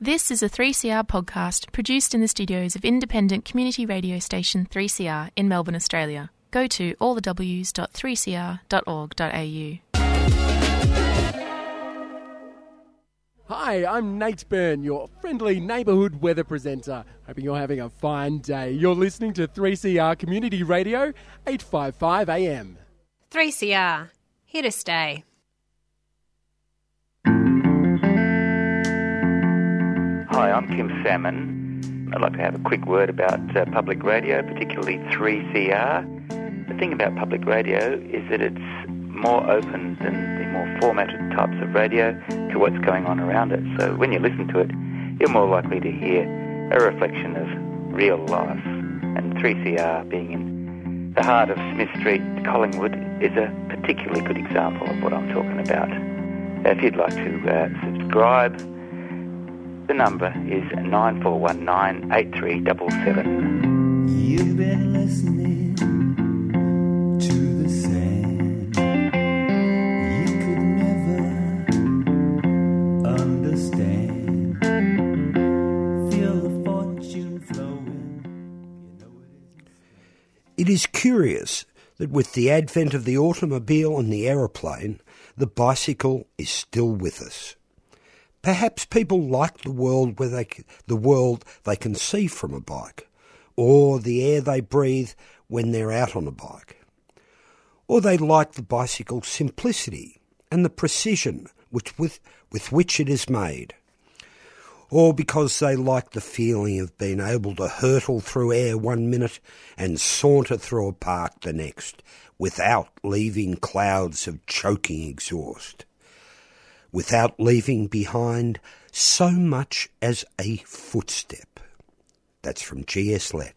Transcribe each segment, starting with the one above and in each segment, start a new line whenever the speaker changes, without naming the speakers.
This is a 3CR podcast produced in the studios of independent community radio station 3CR in Melbourne, Australia. Go to allthews.3cr.org.au.
Hi, I'm Nate Byrne, your friendly neighbourhood weather presenter. Hoping you're having a fine day. You're listening to 3CR Community Radio, 855 AM.
3CR, here to stay.
Hi, I'm Kim Salmon. I'd like to have a quick word about uh, public radio, particularly 3CR. The thing about public radio is that it's more open than the more formatted types of radio to what's going on around it. So when you listen to it, you're more likely to hear a reflection of real life. And 3CR being in the heart of Smith Street, Collingwood, is a particularly good example of what I'm talking about. If you'd like to uh, subscribe, the number is 94198377.
You've been listening to the sand. You could never understand. Feel the fortune flowing. You know it is.
It is curious that with the advent of the automobile and the aeroplane, the bicycle is still with us. Perhaps people like the world where they the world they can see from a bike, or the air they breathe when they're out on a bike. Or they like the bicycle's simplicity and the precision which with, with which it is made. Or because they like the feeling of being able to hurtle through air one minute and saunter through a park the next without leaving clouds of choking exhaust without leaving behind so much as a footstep. That's from G.S. Lett.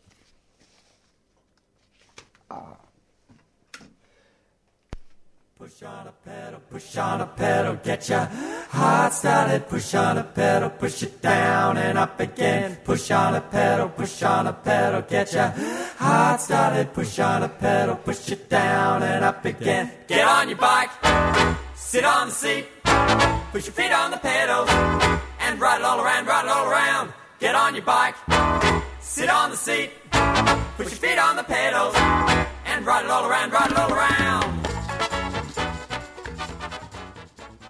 Push on a pedal, push on a pedal, get your heart started. Push on a pedal, push it down and up again. Push on a pedal, push on a pedal, get your heart started. Push on a pedal, push it down and up again. Get on your bike, sit on the seat, push your feet on the pedals, and ride it all around, ride it all around. Get on your bike, sit on the seat, push your feet on the pedals, and ride it all around, ride it all around.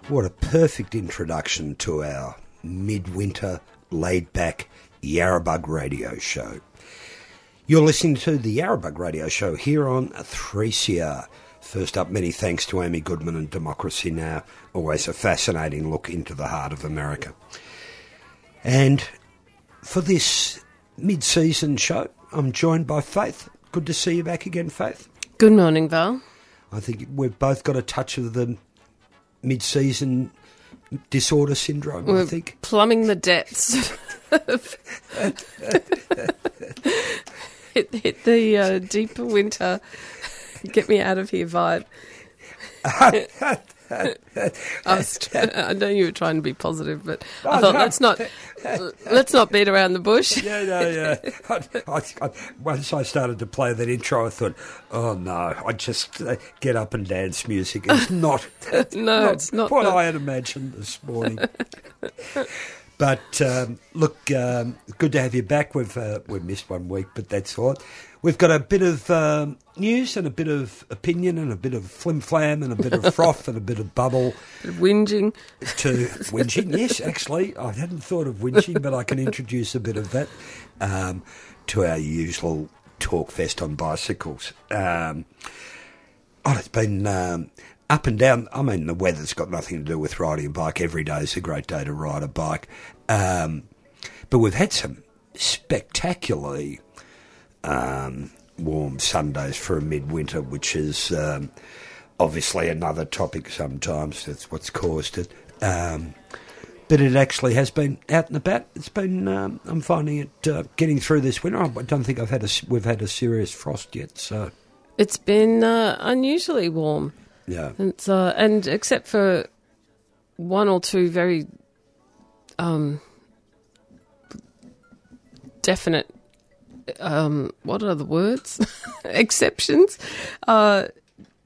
What a perfect introduction to our midwinter laid back Yarrabug radio show. You're listening to the Yarrabug radio show here on 3CR. First up, many thanks to Amy Goodman and Democracy Now! Always a fascinating look into the heart of America. And for this mid season show, I'm joined by Faith. Good to see you back again, Faith.
Good morning, Val.
I think we've both got a touch of the mid-season disorder syndrome.
We're
think.
plumbing the depths. of- hit, hit the uh, deeper winter, get me out of here vibe. I, was, I know you were trying to be positive, but I thought let's not let's not beat around the bush.
Yeah, no, yeah. I, I, once I started to play that intro, I thought, oh no, I just uh, get up and dance music. It's not,
No, it's not
what I had imagined this morning. But um, look, um, good to have you back. We've uh, we've missed one week, but that's all. right. We've got a bit of um, news and a bit of opinion and a bit of flim flam and a bit of froth and a bit of bubble
Bit whinging.
to whinging. Yes, actually, I hadn't thought of whinging, but I can introduce a bit of that um, to our usual talk fest on bicycles. Um, oh, it's been um, up and down. I mean, the weather's got nothing to do with riding a bike. Every day is a great day to ride a bike. Um, but we've had some spectacularly um, warm Sundays for a midwinter, which is um, obviously another topic sometimes. That's what's caused it. Um, but it actually has been out and about. It's been. Um, I'm finding it uh, getting through this winter. I don't think I've had a. We've had a serious frost yet. So
It's been uh, unusually warm.
Yeah,
It's, uh, and except for one or two very um, definite, um, what are the words? Exceptions. Uh,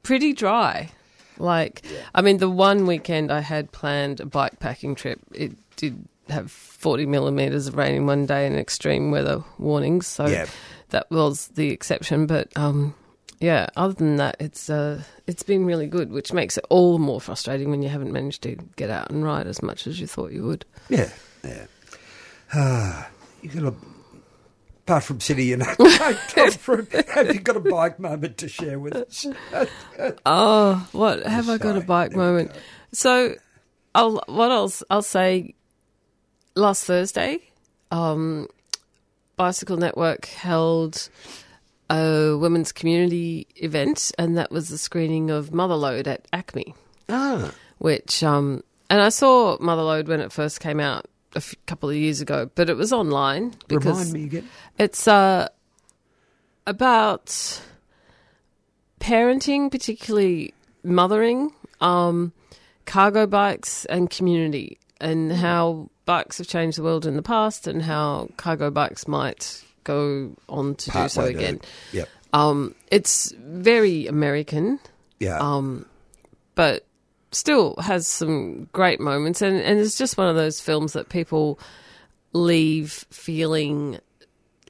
pretty dry. Like, I mean, the one weekend I had planned a bike packing trip, it did have 40 millimetres of rain in one day and extreme weather warnings. So
Yeah.
that was the exception. But um, yeah, other than that, it's uh, it's been really good, which makes it all the more frustrating when you haven't managed to get out and ride as much as you thought you would.
Yeah, yeah. Ah, you got a. Apart from City, you know, come from, have you got a bike moment to share with us?
Oh, what have I got a bike
there
moment? So, I'll what else? I'll say. Last Thursday, um, Bicycle Network held a women's community event, and that was the screening of Motherload at ACMI.
Ah,
Which, um, and I saw Motherload when it first came out a f- couple of years ago, but it was online because
remind me again.
it's uh, about parenting, particularly mothering, um, cargo bikes, and community, and how bikes have changed the world in the past, and how cargo bikes might go on to do so again.
Yep.
Um, it's very American,
Yeah.
um, but still has some great moments, and, and it's just one of those films that people leave feeling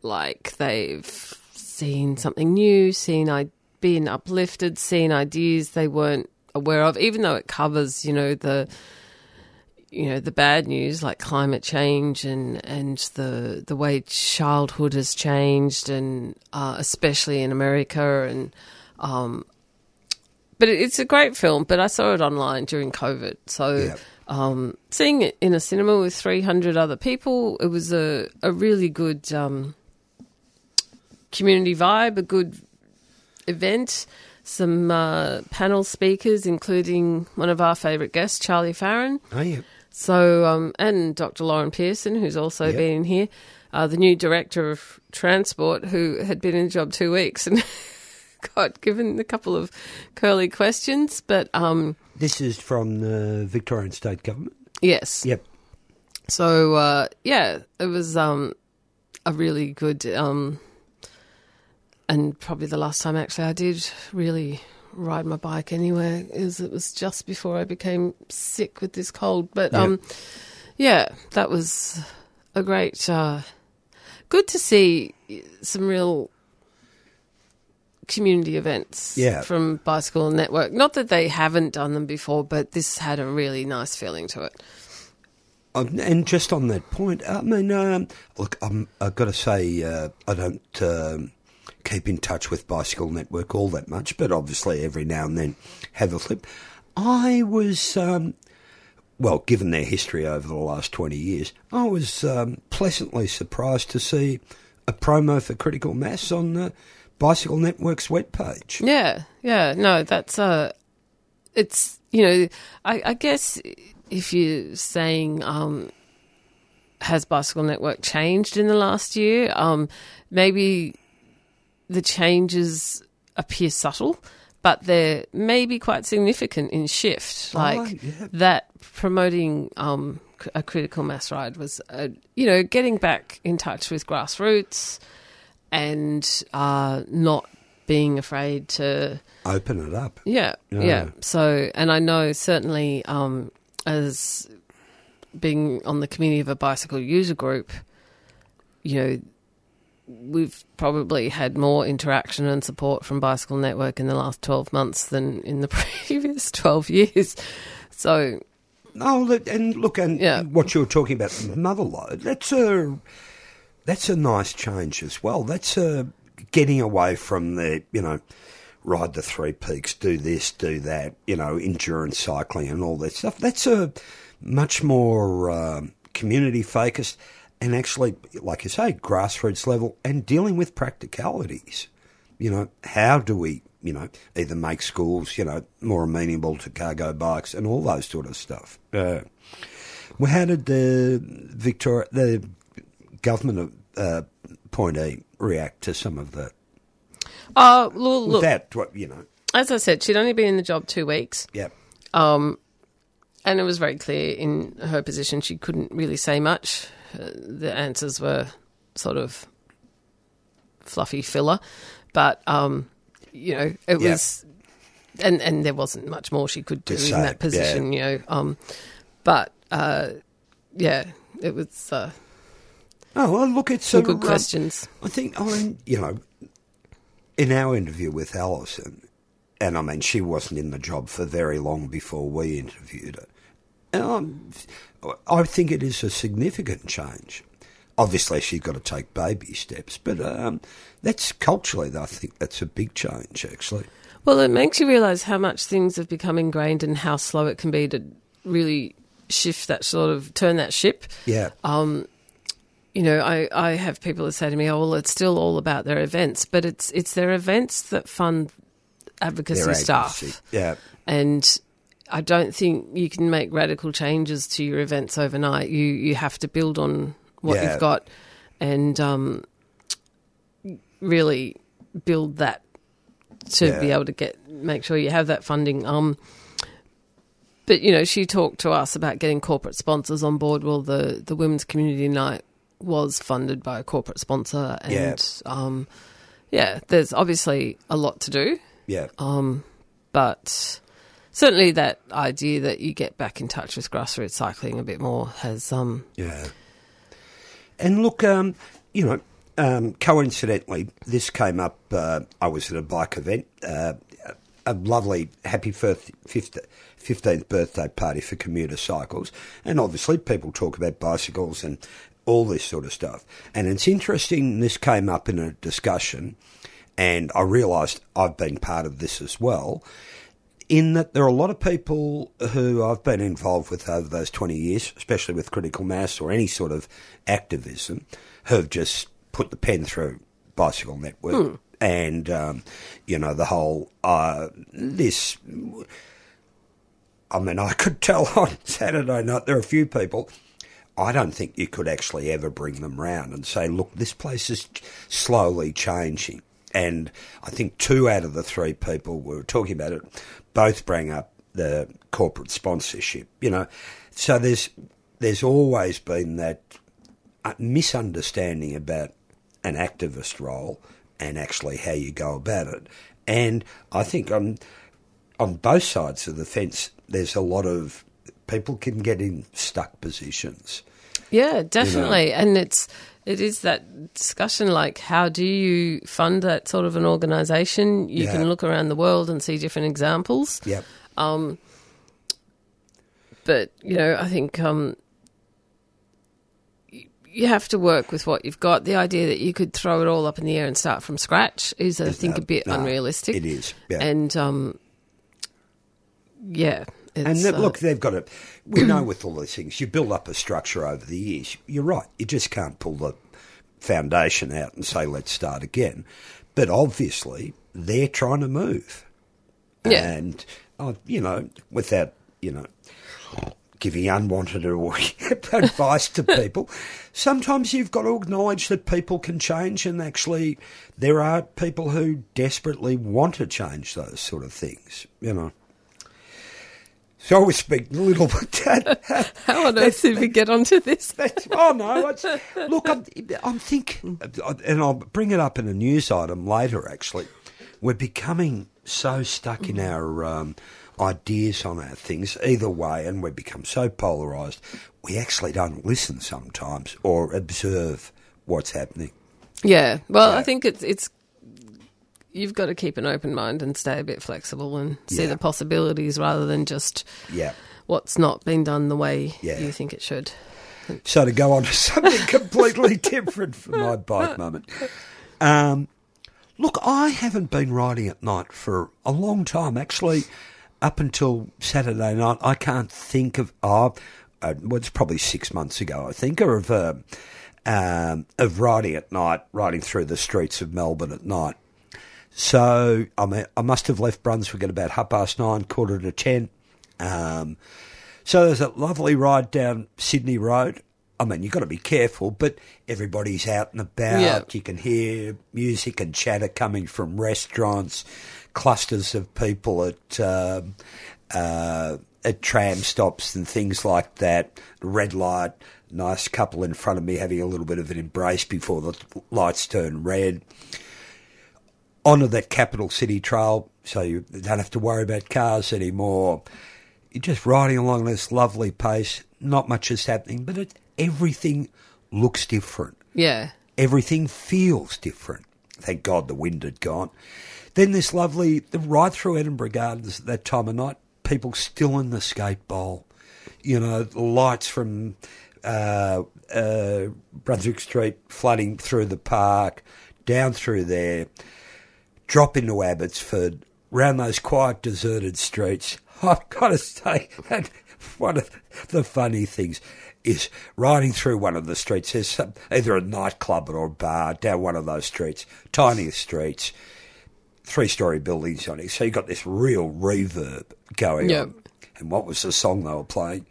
like they've seen something new, seen I been uplifted, seen ideas they weren't aware of, even though it covers, you know, the you know the bad news like climate change and and the the way childhood has changed and uh, especially in America and um but it's a great film but I saw it online during covid so
Yeah.
um seeing it in a cinema with 300 other people it was a a really good um community vibe a good event some uh, panel speakers including one of our favorite guests Charlie Farron
oh, yeah.
So, um, and Dr. Lauren Pearson, who's also
Yep.
been here, uh, the new director of transport, who had been in the job two weeks and got given a couple of curly questions. But um,
This is from the Victorian State Government.
yes,
Yep.
So uh, yeah, it was um, a really good, um, and probably the last time actually I did really ride my bike anywhere. Is it was just before I became sick with this cold, but
Yeah.
um, yeah, that was a great, uh, good to see some real community events
Yeah.
from Bicycle Network. Not that they haven't done them before, but this had a really nice feeling to it.
Um, and just on that point, I mean, um, look, I'm, I've got to say, uh, I don't um, keep in touch with Bicycle Network all that much, but obviously every now and then have a flip. I was, um, well, given their history over the last 20 years, I was um, pleasantly surprised to see a promo for Critical Mass on the Bicycle Network's webpage.
Yeah, yeah, no, that's uh it's you know, I, I guess if you're saying um has Bicycle Network changed in the last year, um maybe the changes appear subtle, but they're maybe quite significant in shift. Like
yeah.
that promoting um a critical mass ride was uh, you know, getting back in touch with grassroots and uh not being afraid to
Open it up.
yeah,
Yeah.
yeah. So, and I know certainly um, as being on the committee of a bicycle user group, you know, we've probably had more interaction and support from Bicycle Network in the last 12 months than in the previous 12 years. So,
Oh, and look, and
Yeah.
what you were talking about, Motherload. That's a that's a nice change as well. That's a getting away from the you know ride the three peaks, do this, do that, you know, endurance cycling and all that stuff. That's a much more um, community focused and actually, like you say, grassroots level and dealing with practicalities. You know, how do we, you know, either make schools, you know, more amenable to cargo bikes and all those sort of stuff. Uh, well, how did the Victoria, the government of uh, Point E react to some of that?
uh, look, look,
That, you know,
as I said, she'd only been in the job two weeks.
yeah,
Um, and it was very clear in her position she couldn't really say much. The answers were sort of fluffy filler, but um, you know it
Yeah.
was, and and there wasn't much more she could do
To
in
say,
that position. You know, um, but uh, yeah, it was uh,
Oh, well, look, it's
some good
um,
questions.
I think, I mean, you know, in our interview with Alison, and I mean, she wasn't in the job for very long before we interviewed her. Um, I think it is a significant change. Obviously, she's got to take baby steps, but um, that's culturally, I think that's a big change, actually.
Well, it makes you realise how much things have become ingrained and how slow it can be to really shift that sort of turn that ship.
Yeah.
Um, you know, I, I have people that say to me, "Oh, well, it's still all about their events," but it's it's their events that fund advocacy
Their
staff.
Yeah.
and I don't think you can make radical changes to your events overnight. You you have to build on what
Yeah.
you've got, and um, really build that to
Yeah.
be able to get make sure you have that funding. Um, but you know, she talked to us about getting corporate sponsors on board. Well, the the women's community night was funded by a corporate sponsor, and
Yeah.
um, yeah, there's obviously a lot to do.
Yeah.
Um, but certainly that idea that you get back in touch with grassroots cycling a bit more has um,
Yeah. And look, um, you know, um, coincidentally, this came up. Uh, I was at a bike event, uh, a lovely happy firth- fifth- 15th birthday party for commuter cycles. And obviously, people talk about bicycles and all this sort of stuff. And it's interesting, this came up in a discussion, and I realised I've been part of this as well in that there are a lot of people who I've been involved with over those 20 years, especially with critical mass or any sort of activism, who've just put the pen through Bicycle Network. And, um, you know, the whole, uh, this, I mean, I could tell on Saturday night, there are a few people, I don't think you could actually ever bring them round and say, look, this place is slowly changing. And I think two out of the three people we were talking about it both bring up the corporate sponsorship. You know, so there's there's always been that uh, misunderstanding about an activist role and actually how you go about it. And I think on on both sides of the fence, there's a lot of people can get in stuck positions.
yeah, definitely. And it's it is that discussion like how do you fund that sort of an organisation? You
Yeah.
can look around the world and see different examples.
Yep.
Um, but you know, I think um, you have to work with what you've got. The idea that you could throw it all up in the air and start from scratch is, I think, a bit
no,
unrealistic.
it is, yeah.
And um, yeah,
And that-
uh,
look, they've got to. We know with all these things, you build up a structure over the years. You're right. You just can't pull the foundation out and say, let's start again. But obviously, they're trying to move.
Yeah.
And, oh, you know, without, you know, giving unwanted advice to people, sometimes you've got to acknowledge that people can change, and actually, there are people who desperately want to change those sort of things, you know. So we speak a little bit.
how on earth did we get onto this?
That's, oh no! It's, look, I'm, I'm thinking, and I'll bring it up in a news item later. Actually, we're becoming so stuck in our um, ideas on our things either way, and we become so polarised. We actually don't listen sometimes or observe what's happening.
Yeah. Well. I think it's it's you've got to keep an open mind and stay a bit flexible and see
Yeah.
the possibilities rather than just
Yeah.
what's not been done the way
Yeah.
you think it should.
So to go on to something completely different from my bike moment. Um, look, I haven't been riding at night for a long time. Actually, up until Saturday night, I can't think of. Oh, uh, well, it's probably six months ago, I think, or of uh, um, of riding at night, riding through the streets of Melbourne at night. So I mean, I must have left Brunswick at about half past nine, quarter to ten. Um, so there's a lovely ride down Sydney Road. I mean, you've got to be careful, but everybody's out and about.
Yeah.
You can hear music and chatter coming from restaurants, clusters of people at um, uh, at tram stops and things like that. Red light, nice couple in front of me having a little bit of an embrace before the lights turn red onto that capital city trail, so you don't have to worry about cars anymore. You're just riding along this lovely pace. Not much is happening, but it, everything looks different.
Yeah.
Everything feels different. Thank God the wind had gone. Then this lovely, the ride through Edinburgh Gardens at that time of night, people still in the skate bowl. You know, the lights from uh, uh, Brunswick Street flooding through the park, down through there, drop into Abbotsford, round those quiet, deserted streets. I've got to say, and one of the funny things is riding through one of the streets. There's some, either a nightclub or a bar down one of those streets, tiniest streets, three story buildings on it. So you got this real reverb going
Yep.
on. And what was the song they were playing?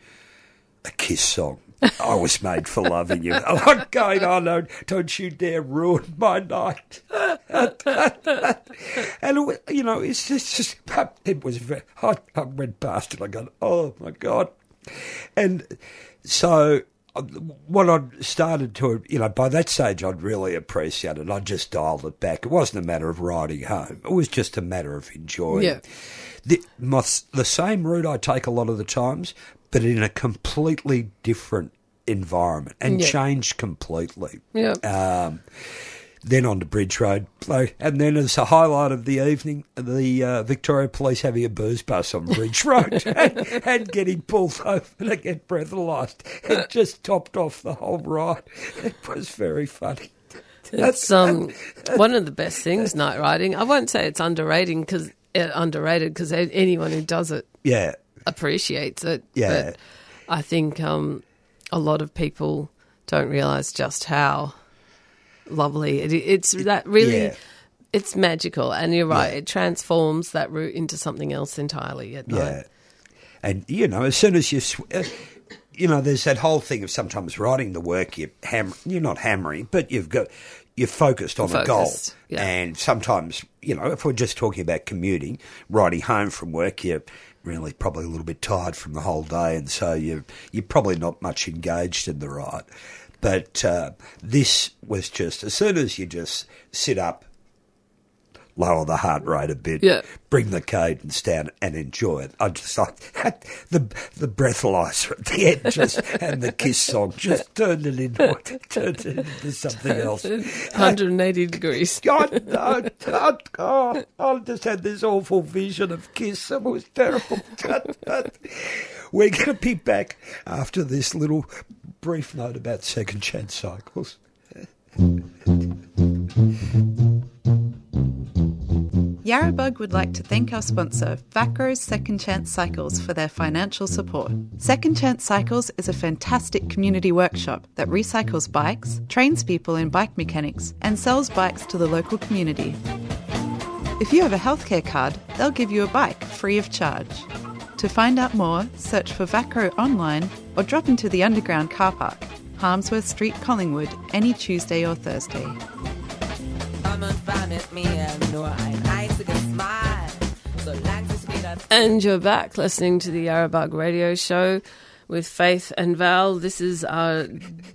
A Kiss song. I was made for loving you. Lot going on. Don't, don't you dare ruin my night. and, you know, it's just, just it was very, I, I went past it. I go, oh my God. And so uh, what I'd started to, you know, by that stage I'd really appreciate it. I just dialed it back. It wasn't a matter of riding home. It was just a matter of enjoying
Yeah.
the, my, the same route I take a lot of the times, but in a completely different environment and
Yeah.
changed completely.
Yeah.
Um, then on to Bridge Road, and then as a highlight of the evening, the uh, Victoria Police having a booze bus on Bridge Road and, and getting pulled over to get breathalyzed. It just topped off the whole ride. It was very funny.
It's um one of the best things night riding. I won't say it's underrated because uh, underrated because anyone who does it
Yeah,
appreciates it.
Yeah.
But I think um, a lot of people don't realise just how lovely it, it's. That really,
yeah.
it's magical. And you're right;
Yeah.
it transforms that route into something else entirely at
Yeah.
night.
And, you know, as soon as you, sw- uh, you know, there's that whole thing of sometimes writing the work, you ham- you're not hammering, but you've got, you're focused on a goal.
Yeah.
And sometimes, you know, if we're just talking about commuting, riding home from work, you're really probably a little bit tired from the whole day. And so you're, you're probably not much engaged in the ride. But uh, this was just, as soon as you just sit up, lower the heart rate a bit,
Yeah.
bring the cadence down and enjoy it. I just like the the breathalyzer at the end, just and the kiss song just turned it into turned it into something else.
180 degrees.
God, no, God, God, I just had this awful vision of Kiss. It was terrible. We're going to be back after this little brief note about second chance cycles.
Yarrabug would like to thank our sponsor, Vacro's Second Chance Cycles, for their financial support. Second Chance Cycles is a fantastic community workshop that recycles bikes, trains people in bike mechanics, and sells bikes to the local community. If you have a healthcare card, they'll give you a bike free of charge. To find out more, search for Vacro online or drop into the underground car park, Harmsworth Street, Collingwood, any Tuesday or Thursday.
And you're back listening to the Yarrabug Radio Show with Faith and Val. This is our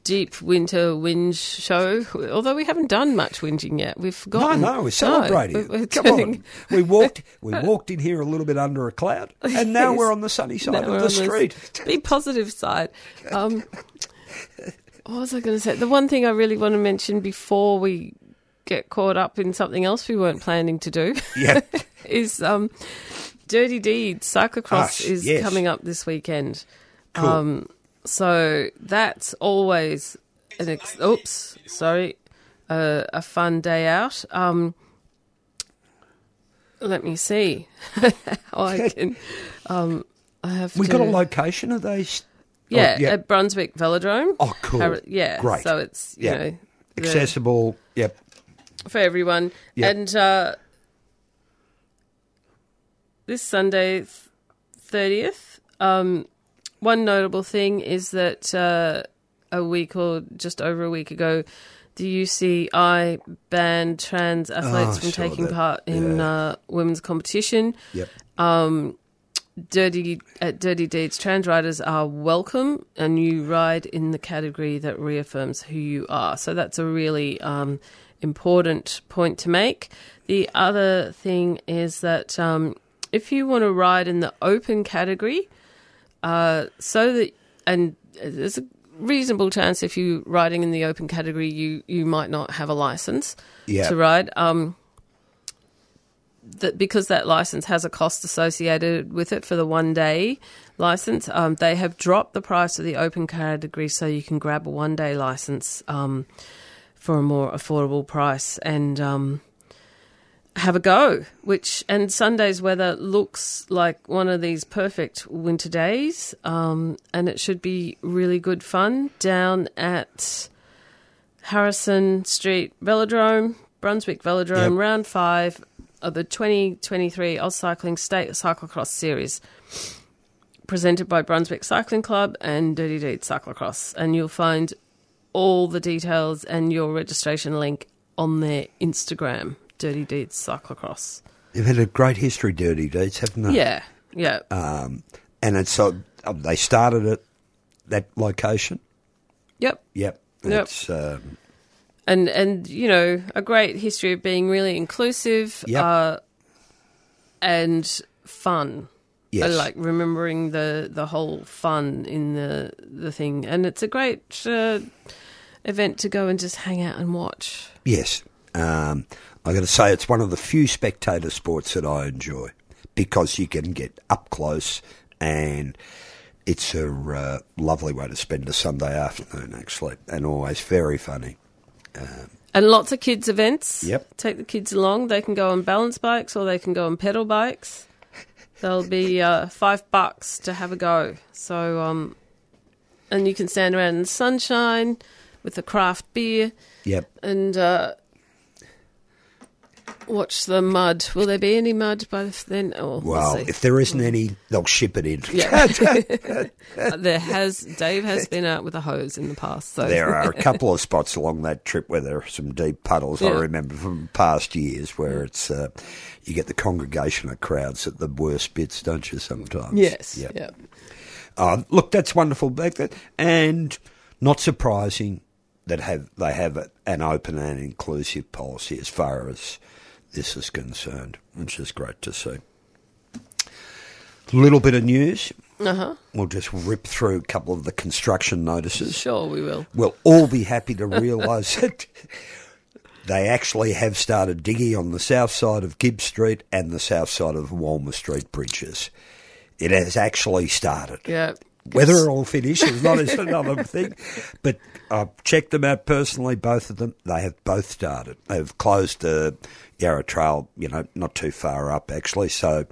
deep winter whinge show. Although we haven't done much whinging yet, we've
No,
forgotten.
no, we're celebrating.
we're- we're
Come on, we walked. We walked in here a little bit under a cloud, and now
Yes.
we're on the sunny side
Now
of the street.
Be positive side. Um, what was I going to say? The one thing I really want to mention before we get caught up in something else we weren't planning to do
Yeah,
is um, Dirty Deeds Cyclocross is
yes.
coming up this weekend.
Cool.
Um, so that's always an ex- oops, sorry, uh, a fun day out. Um, let me see how I can. Um, I have.
we
to,
got a location of these.
Yeah,
oh, yeah.
at Brunswick Velodrome.
Oh, cool.
Yeah,
Great.
So it's you
Yeah.
know the-
accessible. Yep.
for everyone.
Yep.
And uh, this Sunday, thirtieth. Um, one notable thing is that uh, a week or just over a week ago, the UCI banned trans athletes
I
from
saw
taking
that.
part in
Yeah.
uh, women's competition.
Yep.
Dirty at Dirty Deeds, trans riders are welcome, and you ride in the category that reaffirms who you are. So that's a really um, important point to make. The other thing is that um, if you want to ride in the open category, uh, so that and there's a reasonable chance if you're riding in the open category, you you might not have a license
Yeah.
to ride. Um, that because that license has a cost associated with it for the one day license, um, they have dropped the price of the open category so you can grab a one day license um, for a more affordable price and um, have a go. Which and Sunday's weather looks like one of these perfect winter days, um, and it should be really good fun down at Harrison Street Velodrome, Brunswick Velodrome,
Yep.
round five of the 2023 AusCycling State Cyclocross Series, presented by Brunswick Cycling Club and Dirty Deeds Cyclocross. And you'll find all the details and your registration link on their Instagram, Dirty Deeds Cyclocross.
They've had a great history, Dirty Deeds, haven't they?
Yeah, yeah.
Um, and it's so um, they started at that location.
yep.
Yep.
Yep.
It's, um,
and and you know a great history of being really inclusive
Yep.
uh, and fun.
Yes.
I like remembering the the whole fun in the the thing, and it's a great uh, event to go and just hang out and watch.
yes. Um, I got to say, it's one of the few spectator sports that I enjoy because you can get up close and it's a uh, lovely way to spend a Sunday afternoon, actually, and always very funny.
And lots of kids events.
Yep.
Take the kids along. They can go on balance bikes or they can go on pedal bikes. They'll be uh, five bucks to have a go. So, um, and you can stand around in the sunshine with a craft beer
Yep.
and uh, watch the mud. Will there be any mud by then? Oh, we'll
Well, if there isn't any, they'll ship it in.
yeah, Uh, there has Dave has been out with a hose in the past. So
There are a couple of spots along that trip where there are some deep puddles. I remember from past years where it's uh, you get the congregation of crowds at the worst bits, don't you? Sometimes.
yes,
Yeah.
yeah.
Uh, look, that's wonderful, back and not surprising that have they have an open and inclusive policy as far as this is concerned, which is great to see. Little bit of news.
Uh huh.
We'll just rip through a couple of the construction notices.
Sure, we will.
We'll all be happy to realise that they actually have started digging on the south side of Gipps Street and the south side of Walmer Street bridges. It has actually started.
Yeah.
Whether it'll finish is not is another thing. But I've checked them out personally, both of them. They have both started. They've closed the Yarra Trail, you know, not too far up actually. So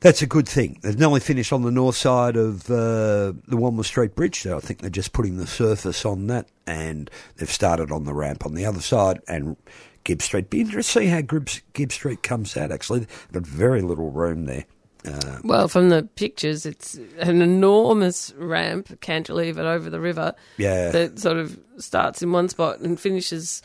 that's a good thing. They've nearly finished on the north side of uh, the Walmer Street Bridge. So I think they're just putting the surface on that, and they've started on the ramp on the other side and Gipps Street. Be interesting to see how Gipps, Street comes out. Actually, got very little room there. Uh,
Well, from the pictures, it's an enormous ramp, cantilevered over the river.
Yeah.
That sort of starts in one spot and finishes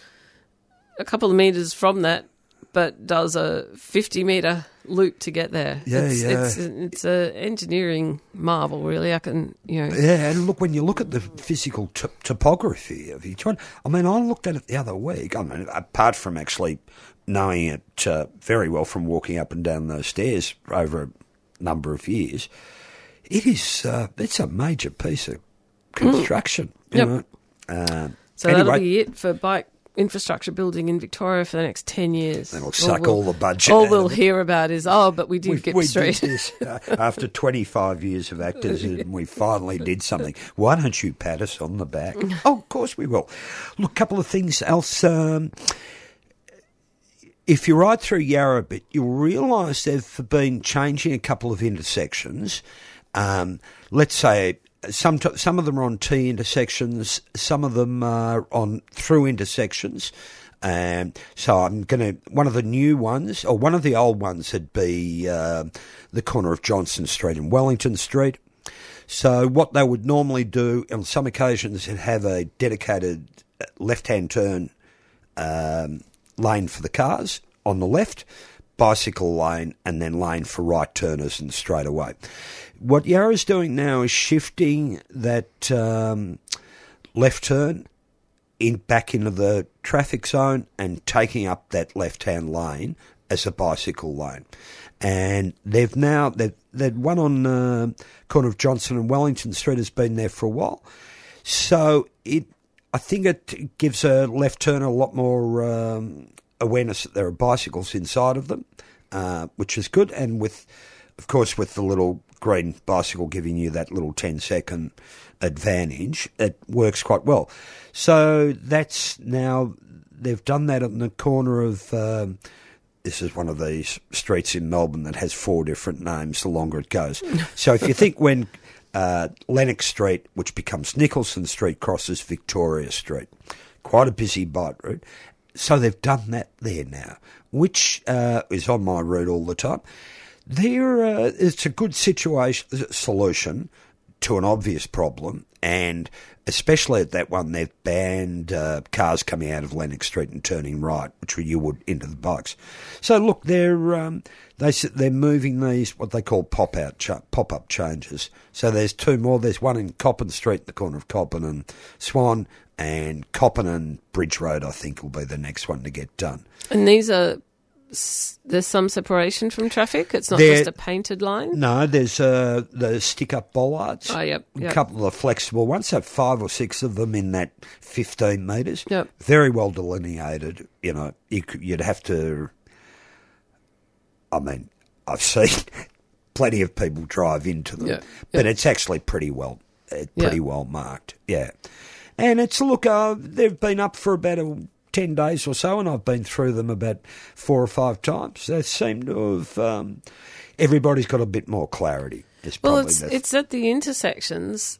a couple of meters from that, but does a 50 meter loop to get there.
Yeah,
it's,
yeah.
It's, it's a engineering marvel, really. I can, you know.
Yeah, and look, when you look at the physical t- topography of each one, I mean, I looked at it the other week. I mean, apart from actually knowing it uh, very well from walking up and down those stairs over number of years, it is, uh, it's a major piece of construction, you
Yep.
know. Um,
So
anyway,
that'll be it for bike infrastructure building in Victoria for the next 10 years.
That'll
All
suck
we'll-
all the budget
All we'll hear about is, oh, but we did
we,
Gipps
we
Street.
did this uh, after 25 years of activism. we finally did something. Why don't you pat us on the back? oh, of course we will. Look, a couple of things else. Um, if you ride through Yarra a bit, you'll realise they've been changing a couple of intersections. Um, let's say some some of them are on T intersections, some of them are on through intersections. Um, so I'm going to one of the new ones, or one of the old ones, would be uh, the corner of Johnson Street and Wellington Street. So what they would normally do on some occasions is have a dedicated uh, left-hand turn um, lane for the cars on the left, bicycle lane, and then lane for right turners and straight away. What Yarra's doing now is shifting that um, left turn in back into the traffic zone and taking up that left-hand lane as a bicycle lane. And they've now they've, they've one on uh, corner of Johnson and Wellington Street has been there for a while. So it, I think it gives a left turner a lot more um, awareness that there are bicycles inside of them, uh, which is good. And with, of course, with the little green bicycle giving you that little 10 second advantage, it works quite well. So that's now, they've done that in the corner of. Um, this is one of these streets in Melbourne that has four different names the longer it goes. so if you think when uh, Lennox Street, which becomes Nicholson Street, crosses Victoria Street, quite a busy bike route. So they've done that there now, which uh, is on my route all the time. There, uh, it's a good situation solution to an obvious problem, and especially at that one, they've banned uh, cars coming out of Lennox Street and turning right, which you would into the bikes. So look, they're um, they they're moving these what they call pop out pop up changes. So there's two more. There's one in Coppin Street, the corner of Coppin and Swan, and Coppin and Bridge Road. I think will be the next one to get done.
And these are there's some separation from traffic. It's not there, just a painted line.
No, there's uh, the stick-up bollards.
Oh, yep, yep.
A couple of flexible ones. So five or six of them in that 15 metres.
Yep.
Very well delineated. You know, you, you'd have to. I mean, I've seen plenty of people drive into them, but it's actually pretty well, uh, pretty well marked. Yeah. And it's look, uh, they've been up for about a 10 days or so, and I've been through them about four or five times. They seem to have, um, everybody's got a bit more clarity.
well, it's, it's at the intersections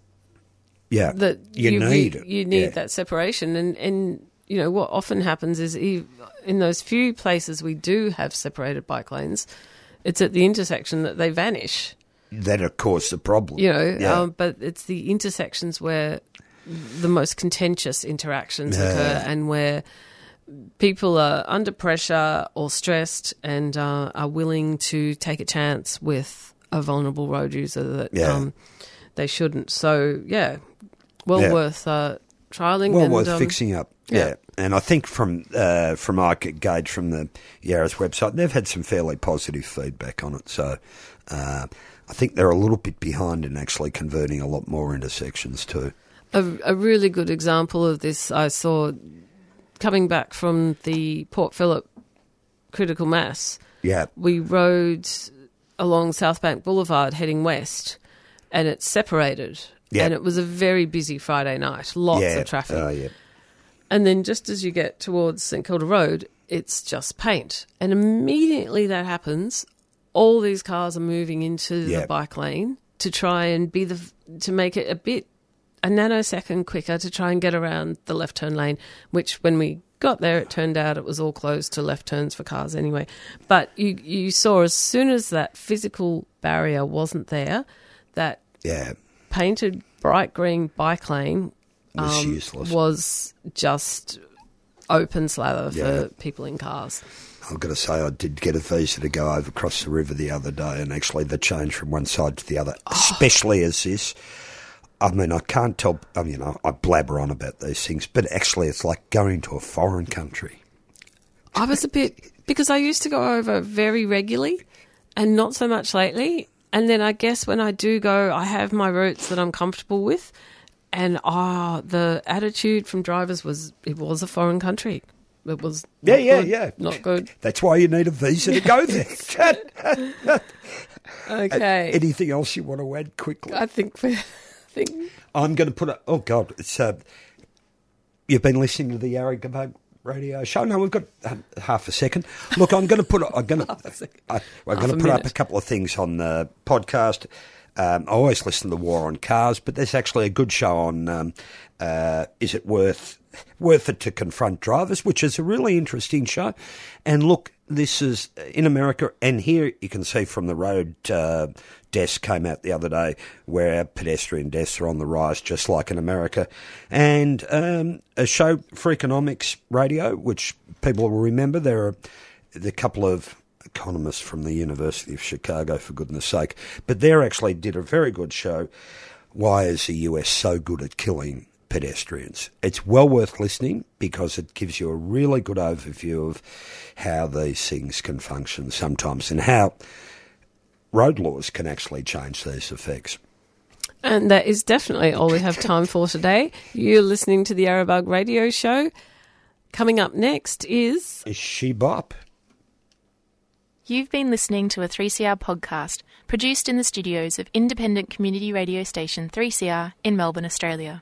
yeah,
that
you,
you
need
you, you need
yeah.
that separation. And, and, you know, what often happens is in those few places we do have separated bike lanes, it's at the intersection that they vanish.
That, of course, the problem.
You know,
yeah.
um, but it's the intersections where the most contentious interactions yeah. occur and where people are under pressure or stressed and uh, are willing to take a chance with a vulnerable road user that
yeah.
um, they shouldn't. So, yeah, well yeah. worth uh, trialing.
Well
and,
worth
um,
fixing up.
Yeah.
yeah. And I think from uh, from I gauge from the Yarra's website, they've had some fairly positive feedback on it. So uh, I think they're a little bit behind in actually converting a lot more intersections too.
A, a really good example of this I saw coming back from the Port Phillip critical mass.
Yeah.
We rode along Southbank Boulevard heading west and it separated.
Yeah.
And it was a very busy Friday night, lots
yeah.
of traffic.
Oh, yeah.
And then just as you get towards St Kilda Road, it's just paint. And immediately that happens, all these cars are moving into
Yeah.
the bike lane to try and be the to make it a bit a nanosecond quicker to try and get around the left turn lane, which when we got there, it turned out it was all closed to left turns for cars anyway. But you, you saw as soon as that physical barrier wasn't there, that
Yeah.
painted bright green bike lane
Was
um,
useless.
was just open slather for people in cars.
I've got to say, I did get a visa to go over across the river the other day, and actually the change from one side to the other, especially as this. I mean, I can't tell. I mean, I, I blabber on about these things, but actually, it's like going to a foreign country.
I was a bit because I used to go over very regularly and not so much lately. And then I guess when I do go, I have my routes that I'm comfortable with. And ah, the attitude from drivers was it was a foreign country. It was
Yeah,
not
yeah,
good,
yeah.
not good.
That's why you need a visa to go there.
Okay,
Anything else you want to add quickly?
I think think
I'm going to put a. Oh God, it's. Uh, you've been listening to the Yarra Gabug radio show. No, we've got uh, half a second. Look, I'm going to put. I'm going to. I'm going to put up a couple of things on the podcast. Um, I always listen to the War on Cars, but there's actually a good show on. Um, uh, is it worth worth it to confront drivers? Which is a really interesting show. And look, this is in America, and here you can see from the road uh, deaths came out the other day, where pedestrian deaths are on the rise, just like in America. And um, a show Freakonomics radio, which people will remember. There are the couple of economists from the University of Chicago, for goodness sake, but they actually did a very good show. Why is the US so good at killing pedestrians? It's well worth listening because it gives you a really good overview of how these things can function sometimes and how road laws can actually change these effects.
And that is definitely all we have time for today. You're listening to the Yarrabug Radio Show. Coming up next is.
Is she bop?
You've been listening to a 3CR podcast produced in the studios of independent community radio station 3CR in Melbourne, Australia.